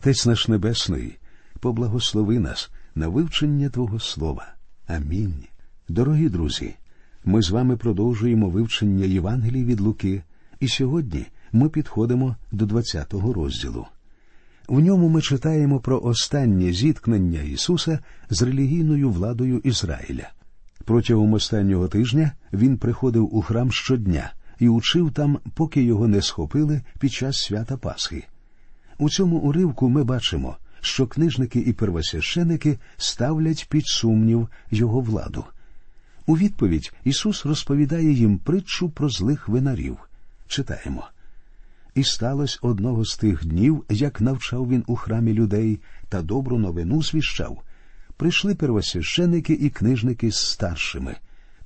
Отець наш Небесний, поблагослови нас на вивчення Твого Слова. Амінь. Дорогі друзі, ми з вами продовжуємо вивчення Євангелії від Луки, і сьогодні ми підходимо до 20-го розділу. В ньому ми читаємо про останнє зіткнення Ісуса з релігійною владою Ізраїля. Протягом останнього тижня він приходив у храм щодня і учив там, поки його не схопили під час свята Пасхи. У цьому уривку ми бачимо, що книжники і первосвященики ставлять під сумнів його владу. У відповідь Ісус розповідає їм притчу про злих винарів. Читаємо. І сталося одного з тих днів, як навчав він у храмі людей та добру новину звіщав. Прийшли первосвященики і книжники з старшими,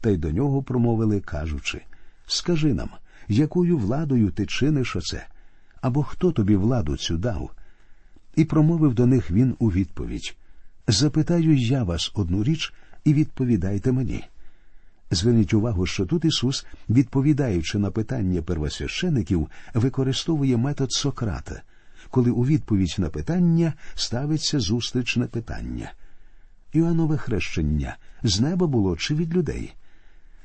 та й до нього промовили, кажучи Скажи нам, якою владою ти чиниш оце? Або хто тобі владу цю дав? І промовив до них він у відповідь Запитаю я вас одну річ, і відповідайте мені. Зверніть увагу, що тут Ісус, відповідаючи на питання первосвящеників, використовує метод Сократа, коли у відповідь на питання ставиться зустрічне питання. Іоаннове хрещення з неба було чи від людей?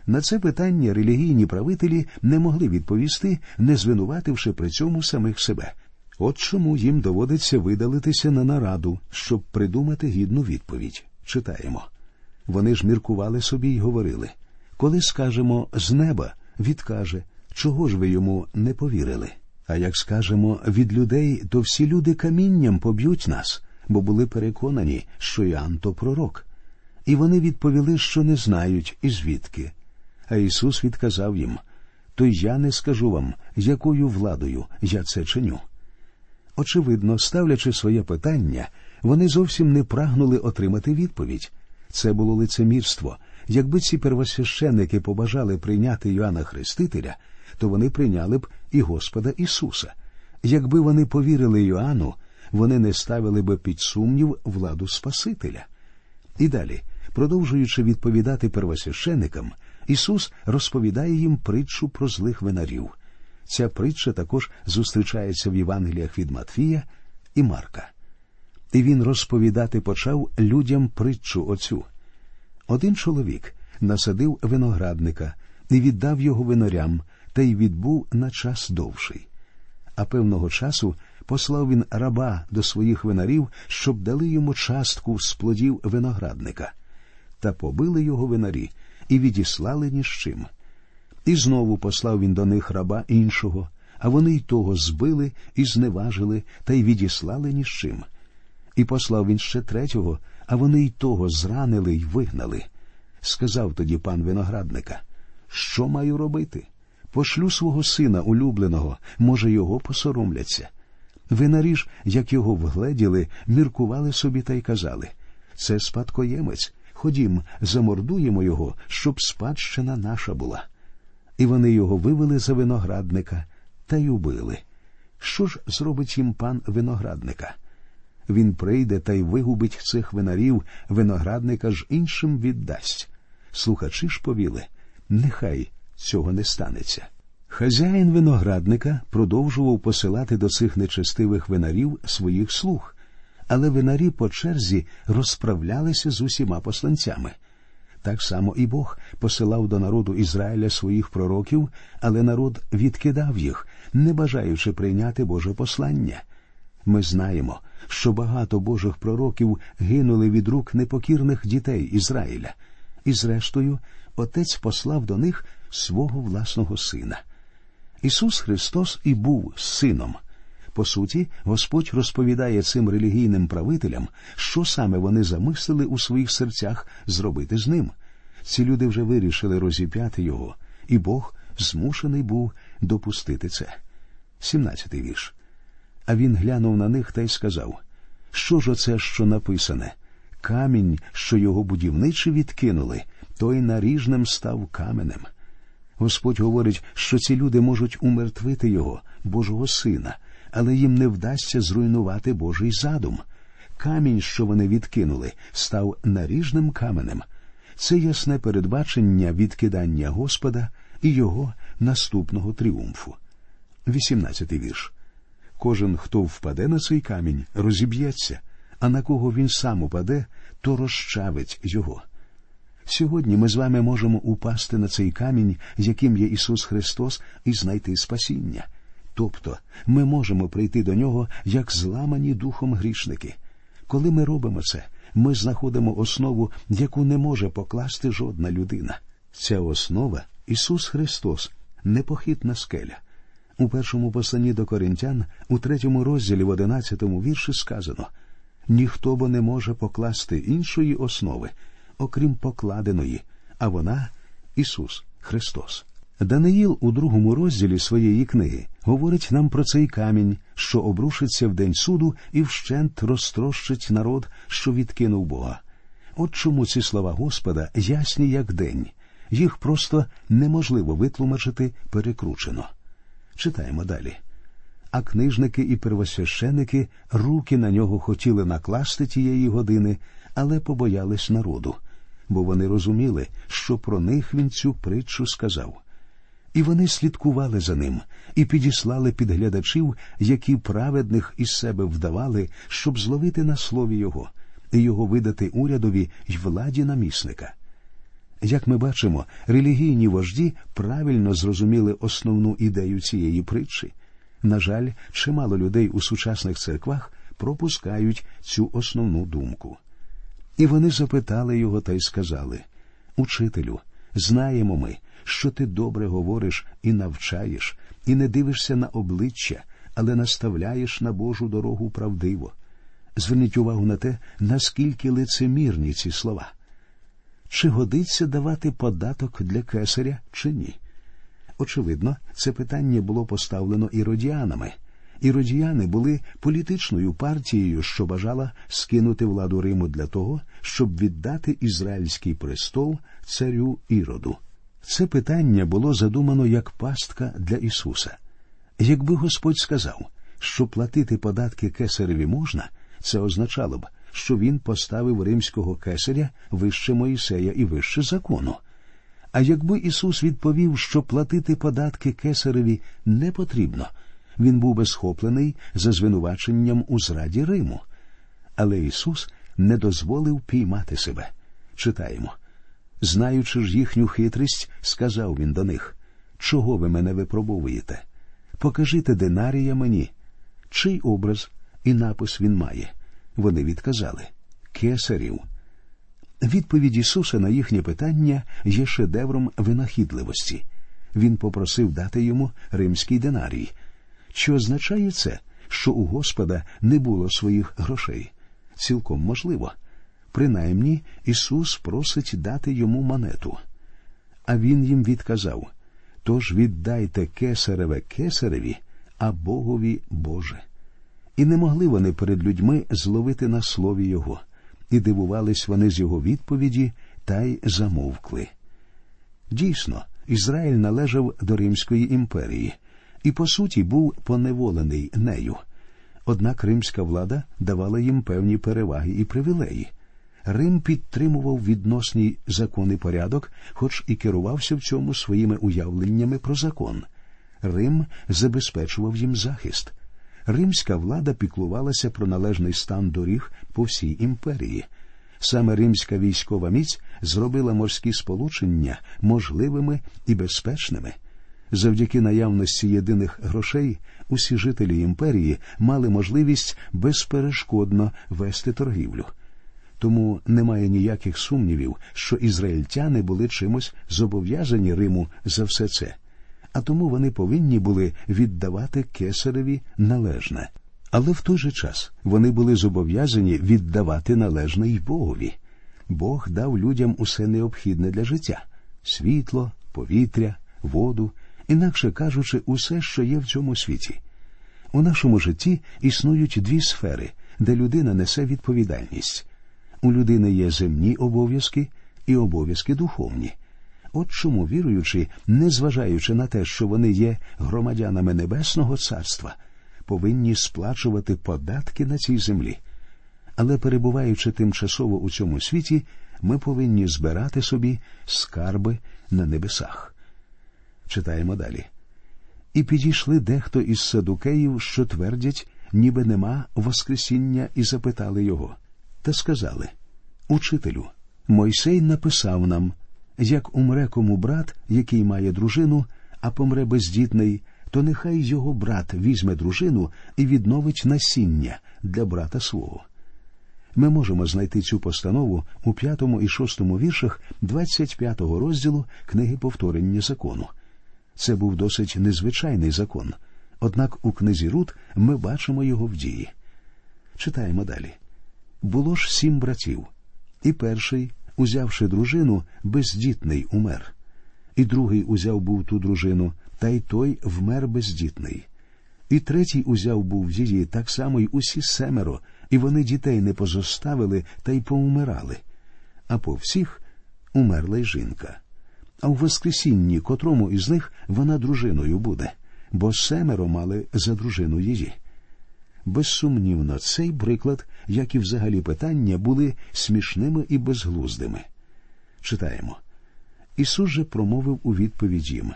На це питання релігійні правителі не могли відповісти, не звинувативши при цьому самих себе. От чому їм доводиться видалитися на нараду, щоб придумати гідну відповідь. Читаємо. Вони ж міркували собі й говорили коли скажемо з неба, відкаже, чого ж ви йому не повірили? А як скажемо від людей, то всі люди камінням поб'ють нас, бо були переконані, що Іоанн то пророк. І вони відповіли, що не знають і звідки. А Ісус відказав їм то я не скажу вам, якою владою я це чиню. Очевидно, ставлячи своє питання, вони зовсім не прагнули отримати відповідь. Це було лицемірство. Якби ці первосвященники побажали прийняти Йоанна Хрестителя, то вони прийняли б і Господа Ісуса. Якби вони повірили Йоанну, вони не ставили би під сумнів владу Спасителя. І далі, продовжуючи відповідати первосвященикам, Ісус розповідає їм притчу про злих винарів. Ця притча також зустрічається в Євангеліях від Матфія і Марка. І він розповідати почав людям притчу оцю. Один чоловік насадив виноградника і віддав його винорям, та й відбув на час довший. А певного часу послав він раба до своїх винарів, щоб дали йому частку з плодів виноградника. Та побили його винарі і відіслали ні з чим. І знову послав він до них раба іншого, а вони й того збили і зневажили та й відіслали ні з чим. І послав він ще третього, а вони й того зранили й вигнали. Сказав тоді пан виноградника, що маю робити? Пошлю свого сина улюбленого, може, його посоромляться. Винарі ж, як його вгледіли, міркували собі та й казали це спадкоємець. Ходім, замордуємо його, щоб спадщина наша була. І вони його вивели за виноградника та й убили. Що ж зробить їм пан виноградника? він прийде та й вигубить цих винарів, виноградника ж іншим віддасть. Слухачі ж повіли нехай цього не станеться. Хазяїн виноградника продовжував посилати до цих нечестивих винарів своїх слуг, але винарі по черзі розправлялися з усіма посланцями. Так само і Бог посилав до народу Ізраїля своїх пророків, але народ відкидав їх, не бажаючи прийняти Боже послання. Ми знаємо, що багато божих пророків гинули від рук непокірних дітей Ізраїля, і, зрештою, отець послав до них свого власного сина. Ісус Христос і був сином. По суті, Господь розповідає цим релігійним правителям, що саме вони замислили у своїх серцях зробити з ним. Ці люди вже вирішили розіп'яти його, і Бог змушений був допустити це. 17 вірш. А він глянув на них та й сказав Що ж оце, що написане? Камінь, що його будівничі відкинули, той наріжним став каменем. Господь говорить, що ці люди можуть умертвити його, Божого Сина, але їм не вдасться зруйнувати Божий задум. Камінь, що вони відкинули, став наріжним каменем. Це ясне передбачення відкидання Господа і його наступного тріумфу. 18 вірш. Кожен, хто впаде на цей камінь, розіб'ється, а на кого він сам упаде, то розчавить його. Сьогодні ми з вами можемо упасти на цей камінь, яким є Ісус Христос, і знайти спасіння. Тобто ми можемо прийти до нього як зламані духом грішники. Коли ми робимо це, ми знаходимо основу, яку не може покласти жодна людина. Ця основа Ісус Христос, непохитна скеля. У першому посланні до коринтян, у третьому розділі в одинадцятому вірші сказано ніхто бо не може покласти іншої основи, окрім покладеної, а вона Ісус Христос. Даниїл у другому розділі своєї книги говорить нам про цей камінь, що обрушиться в день суду і вщент розтрощить народ, що відкинув Бога. От чому ці слова Господа ясні, як день, їх просто неможливо витлумачити перекручено. Читаємо далі. А книжники і первосвященики руки на нього хотіли накласти тієї години, але побоялись народу, бо вони розуміли, що про них він цю притчу сказав. І вони слідкували за ним і підіслали підглядачів, які праведних із себе вдавали, щоб зловити на слові його, і його видати урядові й владі намісника. Як ми бачимо, релігійні вожді правильно зрозуміли основну ідею цієї притчі. На жаль, чимало людей у сучасних церквах пропускають цю основну думку. І вони запитали його та й сказали Учителю, знаємо ми, що ти добре говориш і навчаєш, і не дивишся на обличчя, але наставляєш на Божу дорогу правдиво. Зверніть увагу на те, наскільки лицемірні ці слова. Чи годиться давати податок для кесаря, чи ні? Очевидно, це питання було поставлено іродіанами. Іродіяни були політичною партією, що бажала скинути владу Риму для того, щоб віддати ізраїльський престол царю Іроду. Це питання було задумано як пастка для Ісуса. Якби Господь сказав, що платити податки кесареві можна, це означало б, що він поставив римського кесаря вище Моїсея і вище закону. А якби Ісус відповів, що платити податки кесареві не потрібно, він був би схоплений за звинуваченням у зраді Риму. Але Ісус не дозволив піймати себе. Читаємо. Знаючи ж їхню хитрість, сказав він до них Чого ви мене випробовуєте? Покажите динарія мені. Чий образ і напис він має? Вони відказали Кесарів. Відповідь Ісуса на їхнє питання є шедевром винахідливості. Він попросив дати йому римський динарій. Чи означає це, що у Господа не було своїх грошей? Цілком можливо. Принаймні Ісус просить дати йому монету. А він їм відказав Тож віддайте кесареве кесареві, а Богові Боже. І не могли вони перед людьми зловити на слові Його, і дивувались вони з його відповіді та й замовкли. Дійсно, Ізраїль належав до Римської імперії і, по суті, був поневолений нею. Однак римська влада давала їм певні переваги і привілеї. Рим підтримував відносний закон і порядок, хоч і керувався в цьому своїми уявленнями про закон. Рим забезпечував їм захист. Римська влада піклувалася про належний стан доріг по всій імперії. Саме римська військова міць зробила морські сполучення можливими і безпечними. Завдяки наявності єдиних грошей усі жителі імперії мали можливість безперешкодно вести торгівлю. Тому немає ніяких сумнівів, що ізраїльтяни були чимось зобов'язані Риму за все це, а тому вони повинні були віддавати кесареві належне. Але в той же час вони були зобов'язані віддавати належне й Богові. Бог дав людям усе необхідне для життя світло, повітря, воду, інакше кажучи, усе, що є в цьому світі. У нашому житті існують дві сфери, де людина несе відповідальність. У людини є земні обов'язки і обов'язки духовні. От чому віруючи, незважаючи на те, що вони є громадянами Небесного Царства, повинні сплачувати податки на цій землі. Але перебуваючи тимчасово у цьому світі, ми повинні збирати собі скарби на небесах. Читаємо далі. І підійшли дехто із садукеїв, що твердять, ніби нема Воскресіння, і запитали його, та сказали Учителю, Мойсей написав нам як умре кому брат, який має дружину, а помре бездітний, то нехай його брат візьме дружину і відновить насіння для брата свого. Ми можемо знайти цю постанову у п'ятому і шостому віршах 25-го розділу книги повторення закону. Це був досить незвичайний закон, однак у книзі Рут ми бачимо його в дії. Читаємо далі. Було ж сім братів, і перший, узявши дружину, бездітний умер. І другий узяв був ту дружину, та й той вмер бездітний. І третій узяв був її так само й усі семеро, і вони дітей не позоставили та й поумирали. А по всіх умерла й жінка. А в Воскресінні котрому із них вона дружиною буде, бо семеро мали за дружину її. Безсумнівно, цей приклад, як і взагалі питання, були смішними і безглуздими. Читаємо. Ісус же промовив у відповідь їм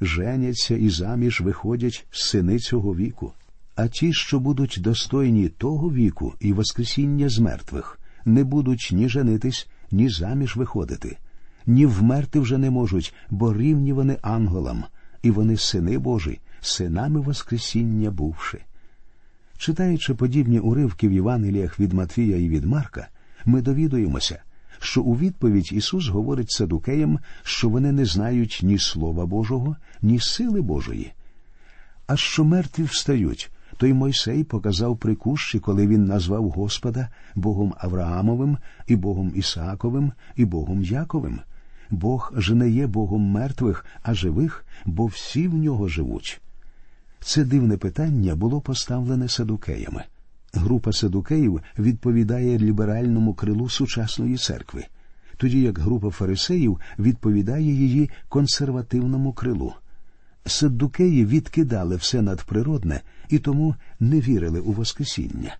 Женяться і заміж виходять сини цього віку, а ті, що будуть достойні того віку і Воскресіння з мертвих, не будуть ні женитись, ні заміж виходити, ні вмерти вже не можуть, бо рівні вони ангелам, і вони сини Божі, синами Воскресіння бувши. Читаючи подібні уривки в Євангеліях від Матвія і від Марка, ми довідуємося, що у відповідь Ісус говорить садукеям, що вони не знають ні Слова Божого, ні сили Божої. А що мертві встають, то й Мойсей показав при кущі, коли він назвав Господа Богом Авраамовим, і Богом Ісааковим, і Богом Яковим. Бог ж не є Богом мертвих, а живих, бо всі в нього живуть. Це дивне питання було поставлене садукеями. Група садукеїв відповідає ліберальному крилу сучасної церкви, тоді як група фарисеїв відповідає її консервативному крилу. Саддукеї відкидали все надприродне і тому не вірили у Воскресіння.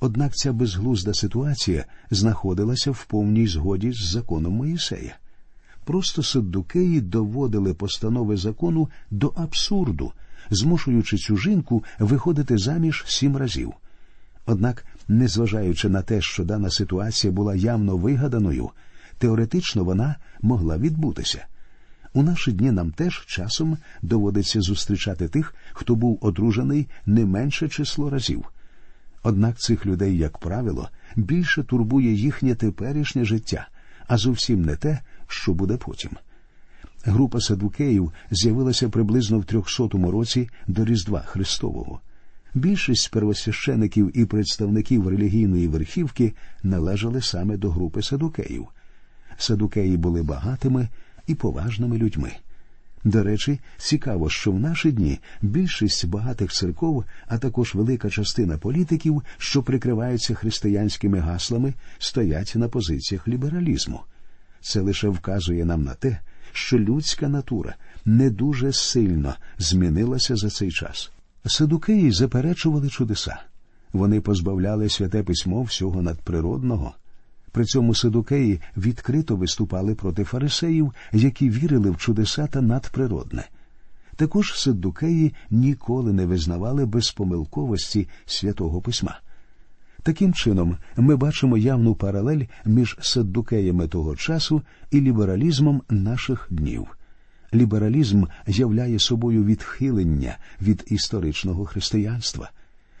Однак ця безглузда ситуація знаходилася в повній згоді з законом Моїсея. Просто саддукеї доводили постанови закону до абсурду, змушуючи цю жінку виходити заміж сім разів. Однак, незважаючи на те, що дана ситуація була явно вигаданою, теоретично вона могла відбутися. У наші дні нам теж часом доводиться зустрічати тих, хто був одружений не менше число разів. Однак цих людей, як правило, більше турбує їхнє теперішнє життя, а зовсім не те, що буде потім. Група садукеїв з'явилася приблизно в 300 році до Різдва Христового. Більшість первосвящеників і представників релігійної верхівки належали саме до групи садукеїв. Садукеї були багатими і поважними людьми. До речі, цікаво, що в наші дні більшість багатих церков, а також велика частина політиків, що прикриваються християнськими гаслами, стоять на позиціях лібералізму. Це лише вказує нам на те, що людська натура не дуже сильно змінилася за цей час. Садукеї заперечували чудеса. Вони позбавляли святе письмо всього надприродного. При цьому садукеї відкрито виступали проти фарисеїв, які вірили в чудеса та надприродне. Також саддукеї ніколи не визнавали безпомилковості святого письма. Таким чином, ми бачимо явну паралель між саддукеями того часу і лібералізмом наших днів. Лібералізм являє собою відхилення від історичного християнства.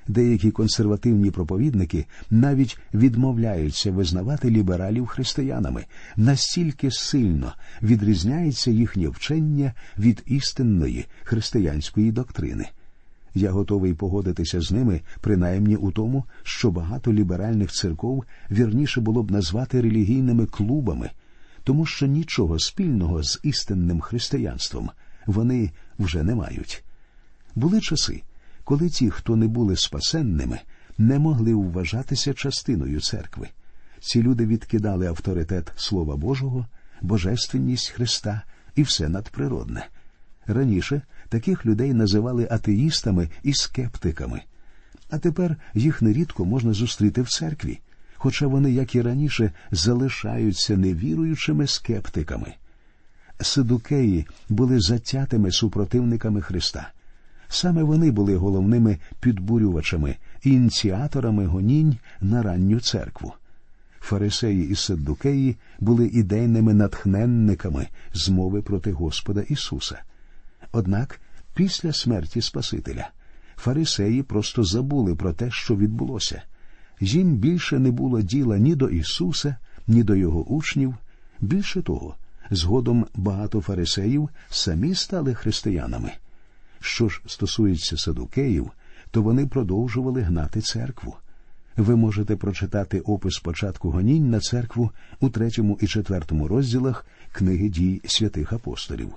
Деякі консервативні проповідники навіть відмовляються визнавати лібералів християнами, настільки сильно відрізняється їхнє вчення від істинної християнської доктрини. Я готовий погодитися з ними, принаймні у тому, що багато ліберальних церков вірніше було б назвати релігійними клубами, тому що нічого спільного з істинним християнством вони вже не мають. Були часи, коли ті, хто не були спасенними, не могли вважатися частиною церкви. Ці люди відкидали авторитет Слова Божого, божественність Христа і все надприродне. Раніше таких людей називали атеїстами і скептиками, а тепер їх нерідко можна зустріти в церкві, хоча вони, як і раніше, залишаються невіруючими скептиками. Сидукеї були затятими супротивниками Христа Саме вони були головними підбурювачами ініціаторами гонінь на ранню церкву. Фарисеї і Саддукеї були ідейними натхненниками змови проти Господа Ісуса. Однак після смерті Спасителя фарисеї просто забули про те, що відбулося. Їм більше не було діла ні до Ісуса, ні до його учнів. Більше того, згодом багато фарисеїв самі стали християнами. Що ж стосується садукеїв, то вони продовжували гнати церкву. Ви можете прочитати опис початку гонінь на церкву у третьому і четвертому розділах книги дій святих апостолів.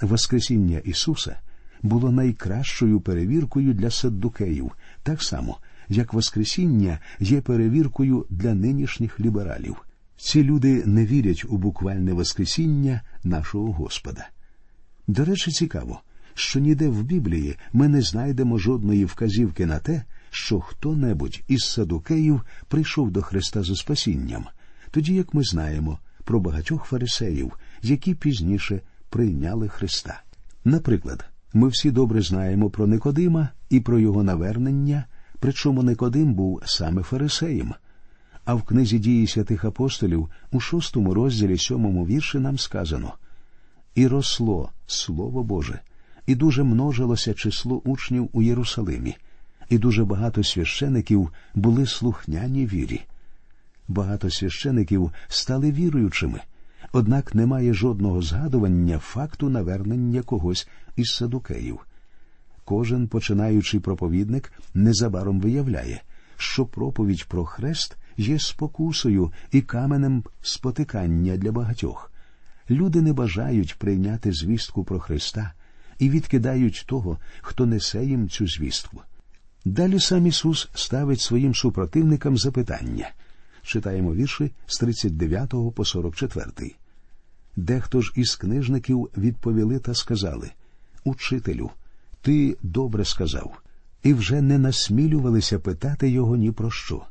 Воскресіння Ісуса було найкращою перевіркою для саддукеїв, так само, як Воскресіння є перевіркою для нинішніх лібералів. Ці люди не вірять у буквальне Воскресіння нашого Господа. До речі, цікаво, що ніде в Біблії ми не знайдемо жодної вказівки на те, що хто небудь із садукеїв прийшов до Христа за спасінням, тоді як ми знаємо про багатьох фарисеїв, які пізніше прийняли Христа. Наприклад, ми всі добре знаємо про Никодима і про його навернення, причому Никодим був саме фарисеєм. А в книзі дії святих апостолів у шостому розділі сьомому вірші нам сказано І росло Слово Боже, і дуже множилося число учнів у Єрусалимі, і дуже багато священиків були слухняні вірі. Багато священиків стали віруючими, однак немає жодного згадування факту навернення когось із садукеїв. Кожен починаючий проповідник незабаром виявляє, що проповідь про хрест є спокусою і каменем спотикання для багатьох. Люди не бажають прийняти звістку про Христа і відкидають того, хто несе їм цю звістку. Далі сам Ісус ставить своїм супротивникам запитання. Читаємо вірші з 39 по 44. Дехто ж із книжників відповіли та сказали Учителю, ти добре сказав, і вже не насмілювалися питати його ні про що.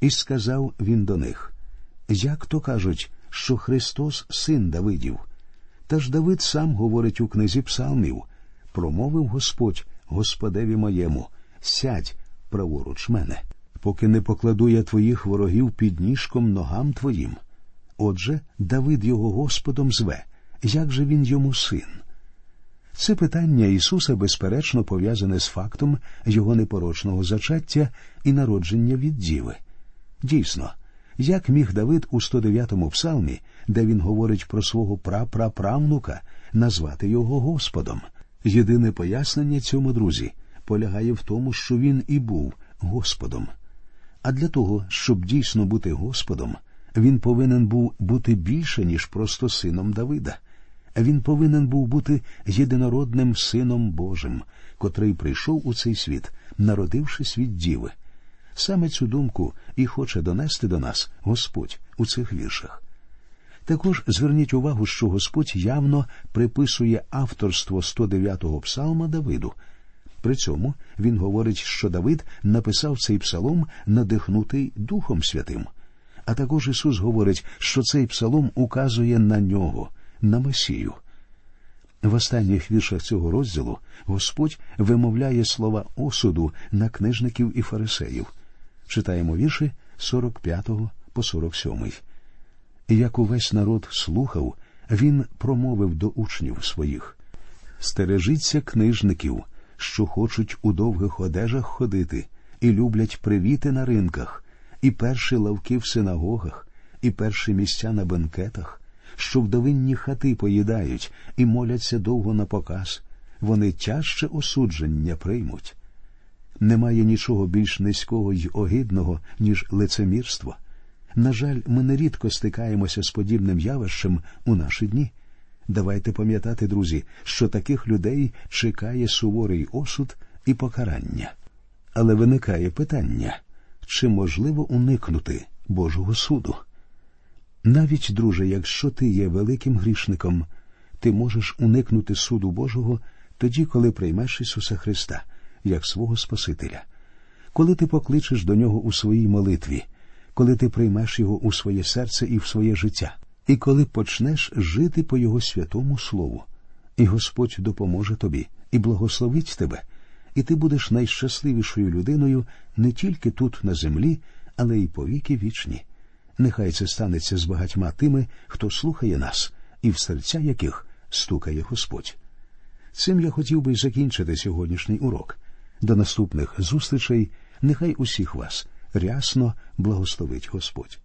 І сказав він до них Як то кажуть, що Христос син Давидів? Та ж Давид сам говорить у книзі Псалмів промовив Господь Господеві моєму, сядь праворуч мене, поки не покладу я твоїх ворогів під ніжком ногам твоїм. Отже, Давид його Господом зве, як же він йому син? Це питання Ісуса безперечно пов'язане з фактом його непорочного зачаття і народження від діви. Дійсно, як міг Давид у 109-му псалмі, де він говорить про свого прапраправнука, назвати його Господом? Єдине пояснення цьому друзі полягає в тому, що він і був Господом. А для того, щоб дійсно бути Господом, він повинен був бути більше, ніж просто сином Давида. Він повинен був бути єдинородним Сином Божим, котрий прийшов у цей світ, народившись від діви. Саме цю думку і хоче донести до нас Господь у цих віршах. Також зверніть увагу, що Господь явно приписує авторство 109-го псалма Давиду. При цьому він говорить, що Давид написав цей псалом, надихнутий Духом Святим. А також Ісус говорить, що цей псалом указує на нього, на Месію. В останніх віршах цього розділу Господь вимовляє слова осуду на книжників і фарисеїв. Читаємо вірші 45 по 47. І як увесь народ слухав, він промовив до учнів своїх Стережіться книжників, що хочуть у довгих одежах ходити, і люблять привіти на ринках, і перші лавки в синагогах, і перші місця на бенкетах, що вдовинні хати поїдають і моляться довго на показ, вони тяжче осудження приймуть. Немає нічого більш низького й огидного, ніж лицемірство. На жаль, ми нерідко стикаємося з подібним явищем у наші дні. Давайте пам'ятати, друзі, що таких людей чекає суворий осуд і покарання. Але виникає питання чи можливо уникнути Божого суду? Навіть, друже, якщо ти є великим грішником, ти можеш уникнути суду Божого тоді, коли приймеш Ісуса Христа як свого Спасителя, коли ти покличеш до Нього у своїй молитві коли ти приймеш його у своє серце і в своє життя, і коли почнеш жити по Його святому Слову, і Господь допоможе тобі і благословить тебе, і ти будеш найщасливішою людиною не тільки тут, на землі, але й по віки вічні. Нехай це станеться з багатьма тими, хто слухає нас, і в серця яких стукає Господь. Цим я хотів би закінчити сьогоднішній урок. До наступних зустрічей нехай усіх вас рясно благословить Господь.